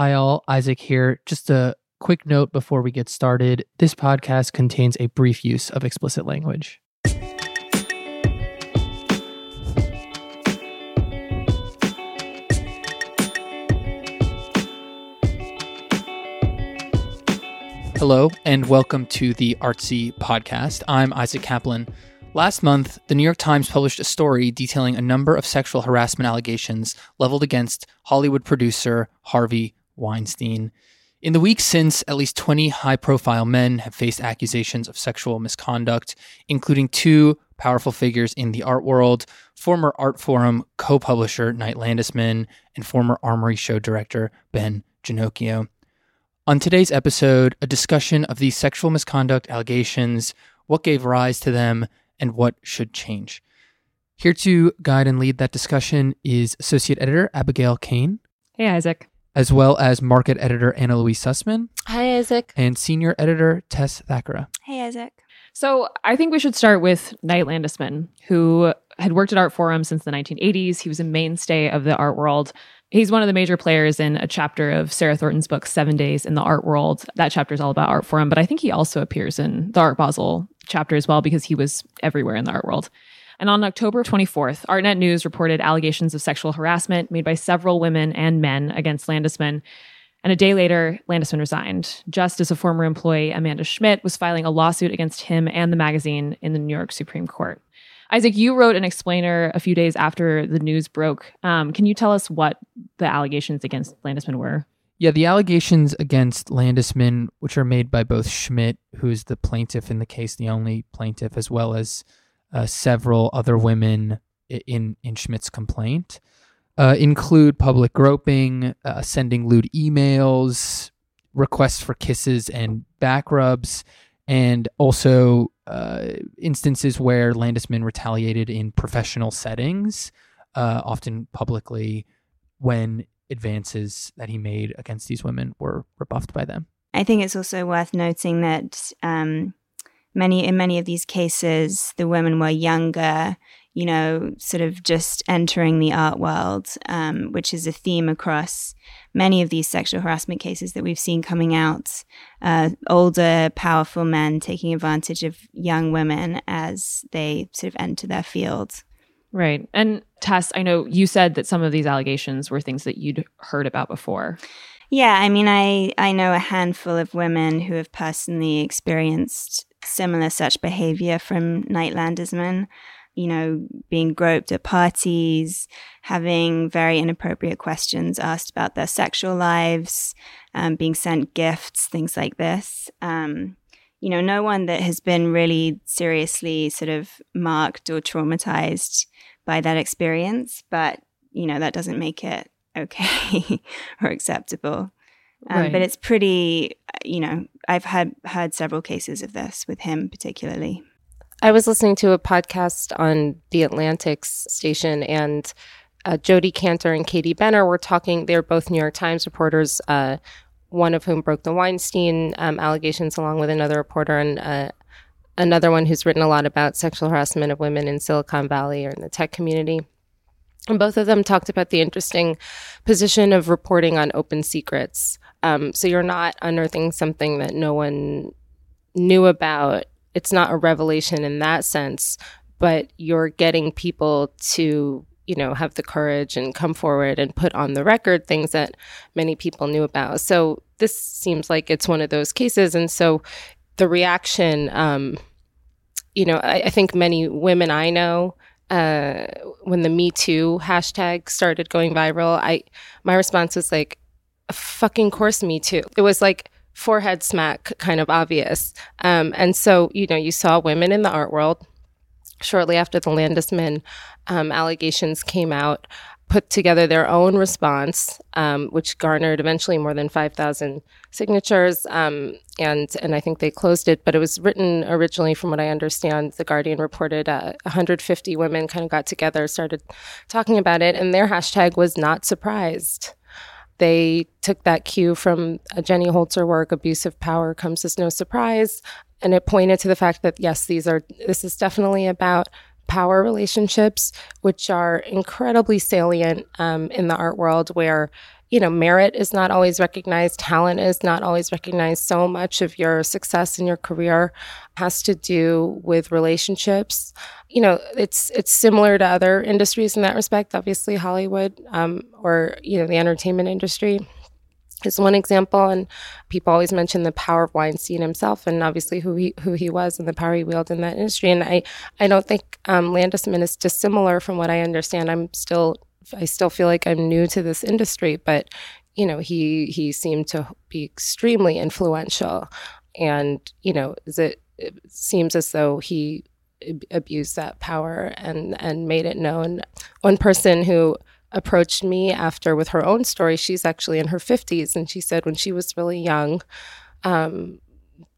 Hi, all. Isaac here. Just a quick note before we get started this podcast contains a brief use of explicit language. Hello, and welcome to the Artsy Podcast. I'm Isaac Kaplan. Last month, the New York Times published a story detailing a number of sexual harassment allegations leveled against Hollywood producer Harvey Weinstein. In the weeks since, at least 20 high profile men have faced accusations of sexual misconduct, including two powerful figures in the art world former Artforum co publisher Knight Landesman and former Armory show director Ben Genocchio. On today's episode, a discussion of these sexual misconduct allegations, what gave rise to them, and what should change. Here to guide and lead that discussion is Associate Editor Abigail Cain. Hey, Isaac. As well as Market Editor Anna Louise Sussman. Hi, Isaac. And Senior Editor Tess Thackara. Hey, Isaac. So I think we should start with Knight Landesman, who had worked at Artforum since the 1980s. He was a mainstay of the art world He's one of the major players in a chapter of Sarah Thornton's book, Seven Days in the Art World. That chapter is all about Artforum, but I think he also appears in the Art Basel chapter as well because he was everywhere in the art world. And on October 24th, ArtNet News reported allegations of sexual harassment made by several women and men against Landesman. And a day later, Landesman resigned, just as a former employee, Amanda Schmidt, was filing a lawsuit against him and the magazine in the New York Supreme Court. Isaac, you wrote an explainer a few days after the news broke. Um, can you tell us what the allegations against Landesman were? Yeah, the allegations against Landesman, which are made by both Schmidt, who's the plaintiff in the case, the only plaintiff, as well as uh, several other women in in Schmidt's complaint, uh, include public groping, uh, sending lewd emails, requests for kisses and back rubs, and also uh, instances where Landesman retaliated in professional settings, uh, often publicly, when advances that he made against these women were rebuffed by them. I think it's also worth noting that um, many in many of these cases, the women were younger you know, sort of just entering the art world, um, which is a theme across many of these sexual harassment cases that we've seen coming out. Uh, older, powerful men taking advantage of young women as they sort of enter their field. Right. And Tess, I know you said that some of these allegations were things that you'd heard about before. Yeah, I mean, I, I know a handful of women who have personally experienced similar such behavior from Knight Landesman you know, being groped at parties, having very inappropriate questions asked about their sexual lives, um, being sent gifts, things like this. Um, you know, no one that has been really seriously sort of marked or traumatized by that experience, but, you know, that doesn't make it okay or acceptable. Um, right. But it's pretty, you know, I've had heard several cases of this with him particularly. I was listening to a podcast on the Atlantic's station, and uh, Jodi Kantor and Katie Benner were talking. They're both New York Times reporters, uh, one of whom broke the Weinstein um, allegations, along with another reporter, and uh, another one who's written a lot about sexual harassment of women in Silicon Valley or in the tech community. And both of them talked about the interesting position of reporting on open secrets. Um, so you're not unearthing something that no one knew about it's not a revelation in that sense, but you're getting people to you know have the courage and come forward and put on the record things that many people knew about. So this seems like it's one of those cases, and so the reaction, um, you know, I, I think many women I know uh, when the Me Too hashtag started going viral, I my response was like, "Fucking course, Me Too." It was like forehead smack kind of obvious. Um, and so, you know, you saw women in the art world shortly after the Landesman um, allegations came out put together their own response, um, which garnered eventually more than 5,000 signatures. Um, and, and I think they closed it, but it was written originally, from what I understand, The Guardian reported uh, 150 women kind of got together, started talking about it, and their hashtag was not surprised. They took that cue from Jenny Holzer work, "Abusive Power Comes as No Surprise. And it pointed to the fact that, yes, these are, this is definitely about power relationships, which are incredibly salient um, in the art world, where you know, merit is not always recognized, talent is not always recognized. So much of your success in your career has to do with relationships. You know, it's it's similar to other industries in that respect. Obviously, Hollywood um, or you know the entertainment industry is one example, and people always mention the power of Weinstein himself, and obviously who he who he was and the power he wielded in that industry. And I I don't think um, Landesman is dissimilar from what I understand. I'm still I still feel like I'm new to this industry, but you know, he he seemed to be extremely influential, and you know, it, it seems as though he abused that power and and made it known. One person who approached me after with her own story, she's actually in her 50s, and she said when she was really young, um,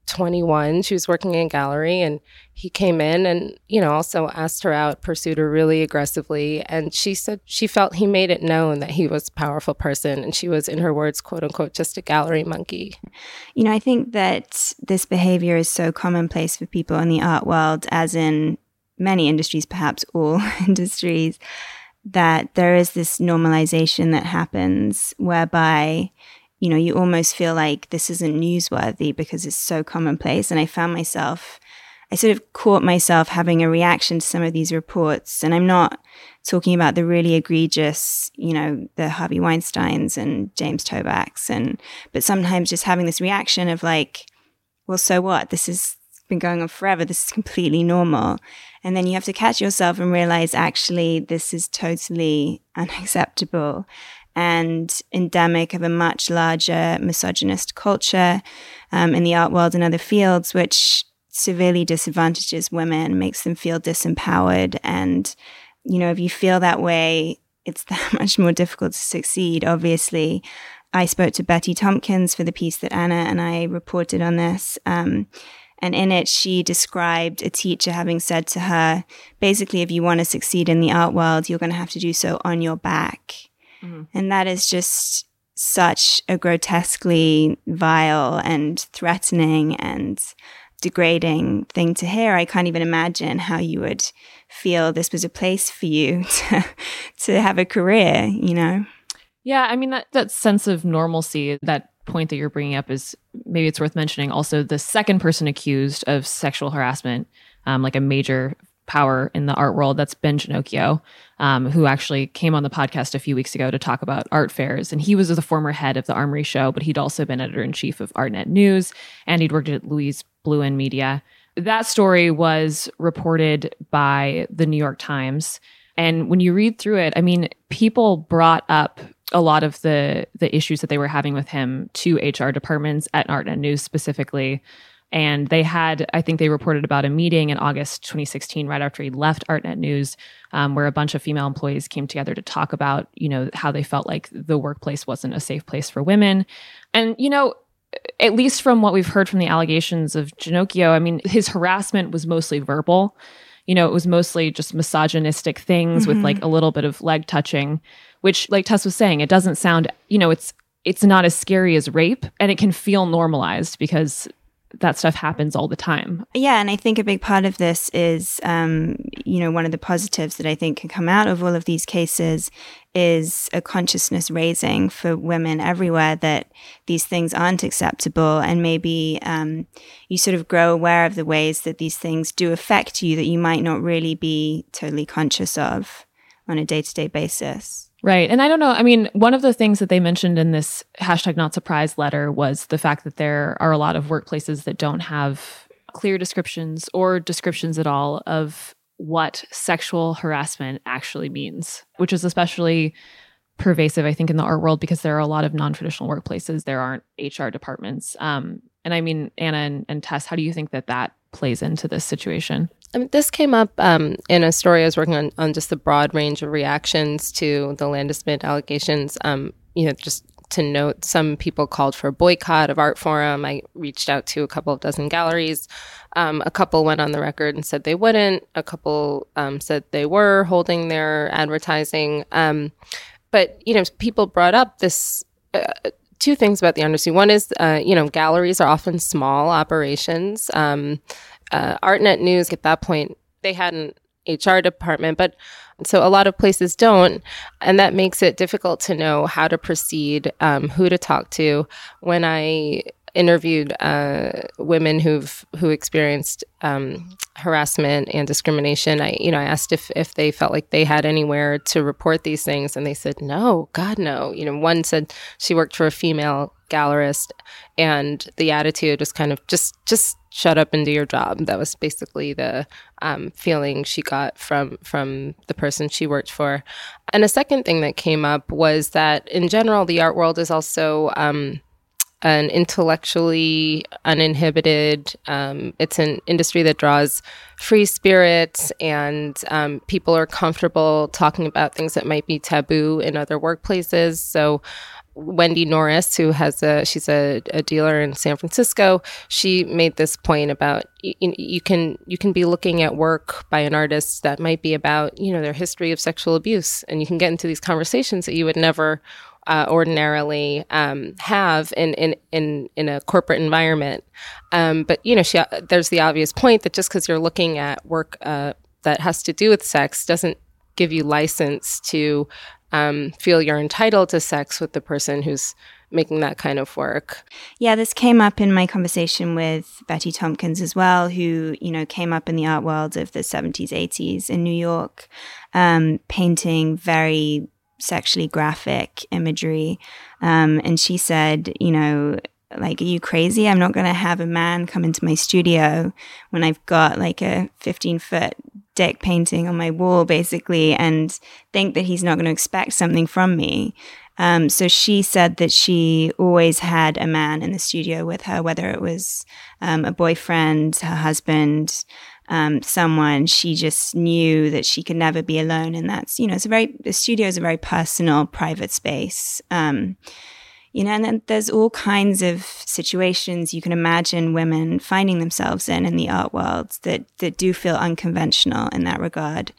21. She was working in a gallery and he came in and, you know, also asked her out, pursued her really aggressively. And she said she felt he made it known that he was a powerful person and she was, in her words, quote unquote, just a gallery monkey. You know, I think that this behavior is so commonplace for people in the art world, as in many industries, perhaps all industries, that there is this normalization that happens whereby you know, you almost feel like this isn't newsworthy because it's so commonplace. And I found myself, I sort of caught myself having a reaction to some of these reports. And I'm not talking about the really egregious, you know, the Harvey Weinsteins and James Tobacks and, but sometimes just having this reaction of like, well, so what? This has been going on forever. This is completely normal. And then you have to catch yourself and realize actually this is totally unacceptable and endemic of a much larger misogynist culture um, in the art world and other fields, which severely disadvantages women, makes them feel disempowered. And, you know, if you feel that way, it's that much more difficult to succeed, obviously. I spoke to Betty Tompkins for the piece that Anna and I reported on this. Um, and in it, she described a teacher having said to her, basically, if you want to succeed in the art world, you're going to have to do so on your back. Mm-hmm. And that is just such a grotesquely vile and threatening and degrading thing to hear. I can't even imagine how you would feel this was a place for you to, to have a career, you know? Yeah, I mean, that, that sense of normalcy, that point that you're bringing up is maybe it's worth mentioning. Also, the second person accused of sexual harassment, um, like a major power in the art world. That's Ben Genocchio, um, who actually came on the podcast a few weeks ago to talk about art fairs. And he was the former head of the Armory Show, but he'd also been editor in chief of ArtNet News, and he'd worked at Louise Blouin Media. That story was reported by the New York Times. And when you read through it, I mean, people brought up a lot of the the issues that they were having with him to HR departments at ArtNet News specifically. And they had, I think they reported about a meeting in August 2016, right after he left ArtNet News, um, where a bunch of female employees came together to talk about, you know, how they felt like the workplace wasn't a safe place for women. And, you know, at least from what we've heard from the allegations of Genocchio, I mean, his harassment was mostly verbal. You know, it was mostly just misogynistic things mm-hmm. with like a little bit of leg touching, which, like Tess was saying, it doesn't sound, you know, it's it's not as scary as rape and it can feel normalized because that stuff happens all the time. Yeah, and I think a big part of this is, um, you know, one of the positives that I think can come out of all of these cases is a consciousness raising for women everywhere that these things aren't acceptable, and maybe um, you sort of grow aware of the ways that these things do affect you that you might not really be totally conscious of on a day to day basis. Right. And I don't know. I mean, one of the things that they mentioned in this hashtag not surprised letter was the fact that there are a lot of workplaces that don't have clear descriptions or descriptions at all of what sexual harassment actually means, which is especially pervasive, I think, in the art world because there are a lot of non traditional workplaces. There aren't HR departments. Um, and I mean, Anna and, and Tess, how do you think that that plays into this situation? I mean, this came up um, in a story I was working on, on just the broad range of reactions to the Landesman allegations. Um, you know, just to note, some people called for a boycott of Artforum. I reached out to a couple of dozen galleries. Um, a couple went on the record and said they wouldn't. A couple um, said they were holding their advertising. Um, but you know, people brought up this. Uh, two things about the undersea. One is, uh, you know, galleries are often small operations. Um, uh, ArtNet News at that point, they hadn't HR department, but so a lot of places don't, and that makes it difficult to know how to proceed, um, who to talk to. When I interviewed uh, women who've who experienced um, harassment and discrimination. I you know I asked if if they felt like they had anywhere to report these things, and they said no, God no. You know, one said she worked for a female gallerist, and the attitude was kind of just just shut up and do your job. That was basically the um, feeling she got from from the person she worked for. And a second thing that came up was that in general, the art world is also um, an intellectually uninhibited. Um, it's an industry that draws free spirits, and um, people are comfortable talking about things that might be taboo in other workplaces. So. Wendi Norris, who has a she's a, a dealer in San Francisco, she made this point about you, you can you can be looking at work by an artist that might be about you know their history of sexual abuse, and you can get into these conversations that you would never uh, ordinarily um, have in, in, in, in a corporate environment. Um, but, you know, she, there's the obvious point that just because you're looking at work uh, that has to do with sex doesn't give you license to um, feel you're entitled to sex with the person who's making that kind of work. Yeah, this came up in my conversation with Betty Tompkins as well, who, you know, came up in the art world of the 70s, 80s in New York, um, painting very sexually graphic imagery. Um, and she said, you know, like, are you crazy? I'm not going to have a man come into my studio when I've got like a 15 foot dick painting on my wall, basically, and think that he's not going to expect something from me. Um, so she said that she always had a man in the studio with her, whether it was um, a boyfriend, her husband, um, someone, she just knew that she could never be alone. And that's, you know, it's a very, the studio is a very personal, private space. Um, you know, and then there's all kinds of situations you can imagine women finding themselves in in the art world that, that do feel unconventional in that regard.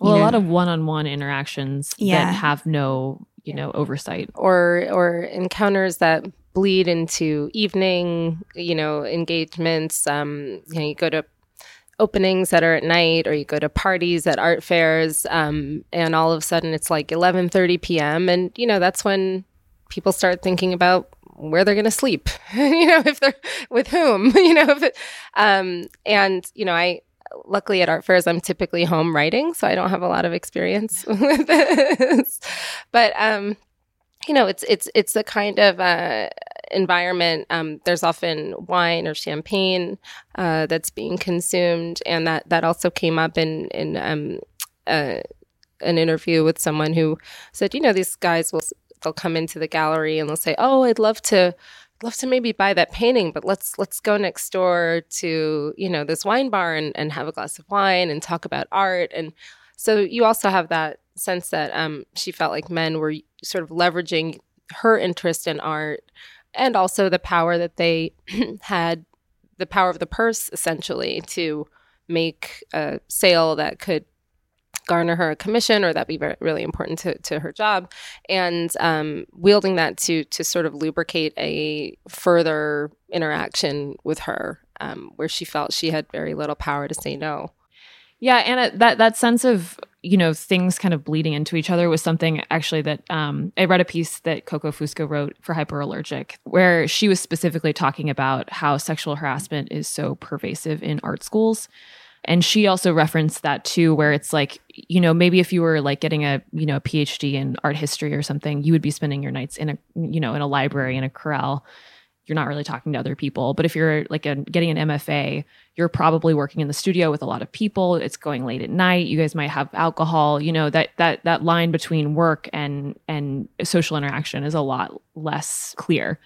Well, you know? a lot of one-on-one interactions yeah. that have no, you know, oversight or or encounters that bleed into evening, you know, engagements. Um, you know, you go to openings that are at night or you go to parties at art fairs um, and all of a sudden it's like 11.30 p.m and you know that's when people start thinking about where they're going to sleep you know if they're with whom you know it, um, and you know i luckily at art fairs i'm typically home writing so i don't have a lot of experience with this. But um, you know it's it's it's a kind of uh, environment, um, there's often wine or champagne uh, that's being consumed, and that that also came up in in um, uh, an interview with someone who said, you know, these guys will they'll come into the gallery and they'll say, oh, I'd love to love to maybe buy that painting, but let's let's go next door to you know this wine bar and, and have a glass of wine and talk about art. And so you also have that sense that um, she felt like men were sort of leveraging her interest in art and also the power that they had the power of the purse essentially to make a sale that could garner her a commission or that be very, really important to, to her job. And um, wielding that to to sort of lubricate a further interaction with her um, where she felt she had very little power to say no. Yeah, and that that sense of you know things kind of bleeding into each other was something actually that um, I read a piece that Coco Fusco wrote for Hyperallergic, where she was specifically talking about how sexual harassment is so pervasive in art schools. And she also referenced that too, where it's like, you know, maybe if you were like getting a, you know, a PhD in art history or something, you would be spending your nights in a, you know, in a library in a corral you're not really talking to other people. But if you're like a, getting an MFA, you're probably working in the studio with a lot of people. It's going late at night. You guys might have alcohol. You know that that that line between work and and social interaction is a lot less clear.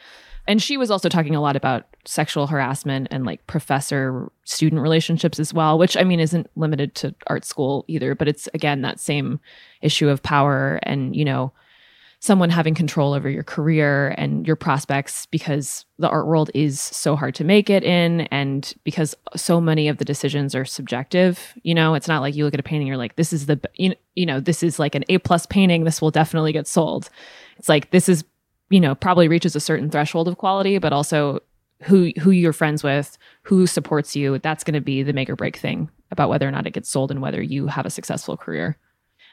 And she was also talking a lot about sexual harassment and like professor student relationships as well, which I mean isn't limited to art school either, but it's again that same issue of power and you know someone having control over your career and your prospects because the art world is so hard to make it in and because so many of the decisions are subjective you know it's not like you look at a painting you're like this is the you know this is like an a plus painting this will definitely get sold it's like this is you know probably reaches a certain threshold of quality but also who who you're friends with, who supports you. That's going to be the make or break thing about whether or not it gets sold and whether you have a successful career.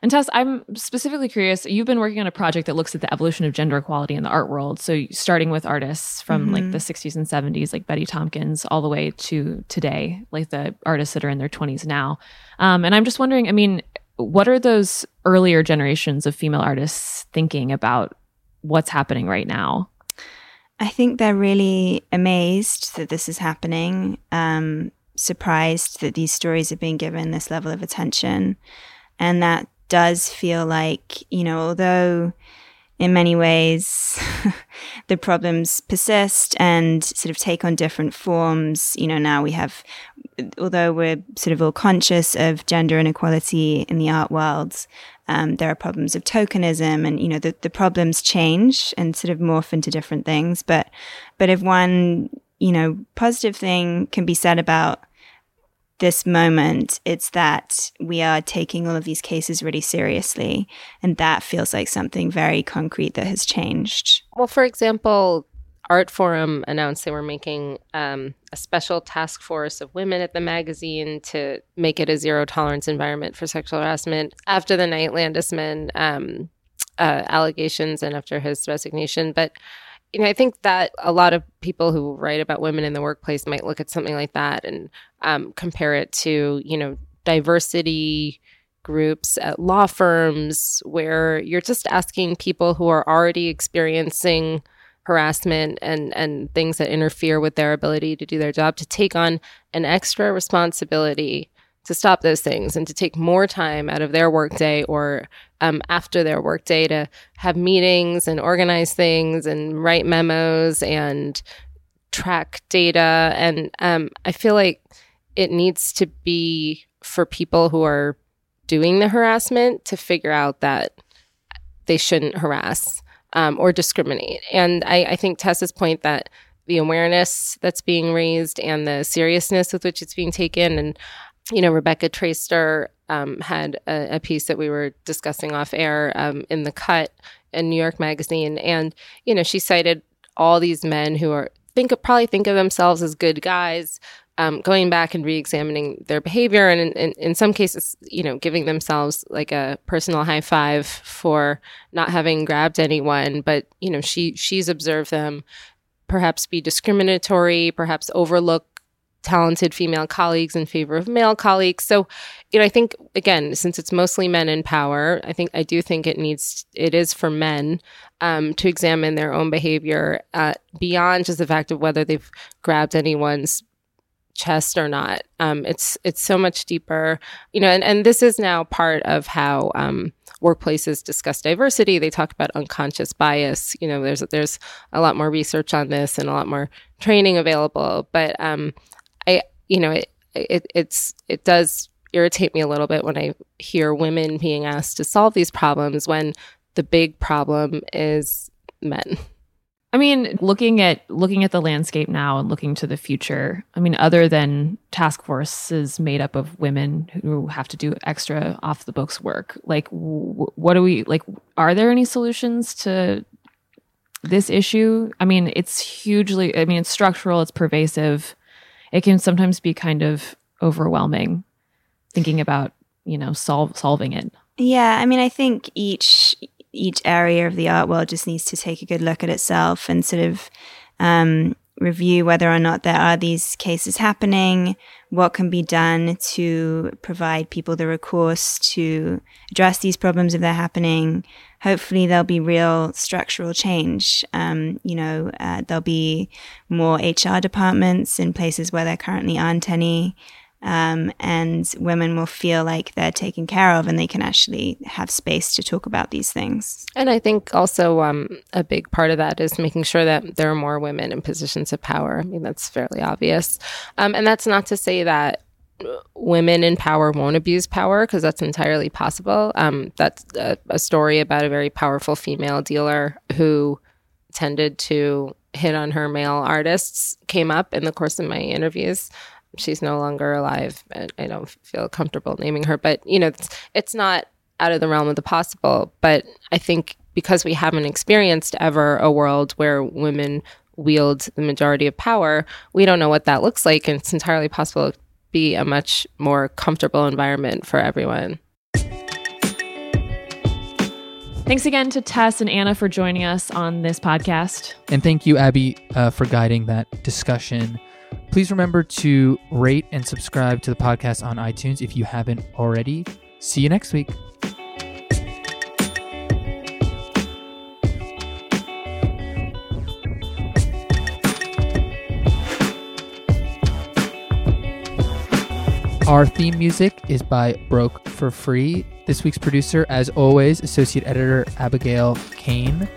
And Tess, I'm specifically curious. You've been working on a project that looks at the evolution of gender equality in the art world. So, starting with artists from mm-hmm. like the 60s and 70s, like Betty Tompkins, all the way to today, like the artists that are in their 20s now. Um, and I'm just wondering, I mean, what are those earlier generations of female artists thinking about what's happening right now? I think they're really amazed that this is happening, um, surprised that these stories are being given this level of attention. And that does feel like, you know, although in many ways the problems persist and sort of take on different forms, you know, now we have, although we're sort of all conscious of gender inequality in the art world, um, there are problems of tokenism and, you know, the, the problems change and sort of morph into different things. But, but if one, you know, positive thing can be said about this moment, it's that we are taking all of these cases really seriously. And that feels like something very concrete that has changed. Well, for example, Artforum announced they were making um, a special task force of women at the magazine to make it a zero tolerance environment for sexual harassment after the Knight Landesman um, uh, allegations and after his resignation. But you know, I think that a lot of people who write about women in the workplace might look at something like that and um, compare it to, you know, diversity groups at law firms where you're just asking people who are already experiencing harassment and and things that interfere with their ability to do their job to take on an extra responsibility to stop those things and to take more time out of their workday or um, after their workday to have meetings and organize things and write memos and track data. And um, I feel like it needs to be for people who are doing the harassment to figure out that they shouldn't harass um, or discriminate. And I, I think Tessa's point that the awareness that's being raised and the seriousness with which it's being taken and you know, Rebecca Traister um, had a, a, piece that we were discussing off air um, in the cut in New York Magazine, and you know, she cited all these men who are think of, probably think of themselves as good guys, um, going back and re-examining their behavior, and in, in, in, some cases, you know, giving themselves like a personal high five for not having grabbed anyone. But you know, she she's observed them perhaps be discriminatory, perhaps overlook talented female colleagues in favor of male colleagues. So, you know, I think again, since it's mostly men in power, I think I do think it needs it is for men um, to examine their own behavior uh, beyond just the fact of whether they've grabbed anyone's chest or not. Um, it's it's so much deeper, you know, and, and this is now part of how um, workplaces discuss diversity. They talk about unconscious bias. You know, there's there's a lot more research on this and a lot more training available. But um, you know, it, it it's it does irritate me a little bit when I hear women being asked to solve these problems when the big problem is men. I mean, looking at looking at the landscape now and looking to the future. I mean, other than task forces made up of women who have to do extra off the books work, like what do we like? Are there any solutions to this issue? I mean, it's hugely. I mean, it's structural. It's pervasive it can sometimes be kind of overwhelming thinking about you know solve solving it. Yeah i mean i think each each area of the art world just needs to take a good look at itself and sort of um, review whether or not there are these cases happening, what can be done to provide people the recourse to address these problems if they're happening. Hopefully, there'll be real structural change. Um, you know, uh, there'll be more HR departments in places where there currently aren't any um, and women will feel like they're taken care of and they can actually have space to talk about these things. And I think also um, a big part of that is making sure that there are more women in positions of power. I mean, that's fairly obvious. Um, and that's not to say that women in power won't abuse power because that's entirely possible. Um, that's a, a story about a very powerful female dealer who tended to hit on her male artists came up in the course of my interviews she's no longer alive. And I don't feel comfortable naming her, but you know, it's, it's not out of the realm of the possible. But I think because we haven't experienced ever a world where women wield the majority of power. We don't know what that looks like, and it's entirely possible to be a much more comfortable environment for everyone. Thanks again to Tess and Anna for joining us on this podcast. And thank you, Abby, uh, for guiding that discussion. Please remember to rate and subscribe to the podcast on iTunes if you haven't already. See you next week. Our theme music is by Broke for Free. This week's producer, as always, associate editor Abigail Cain.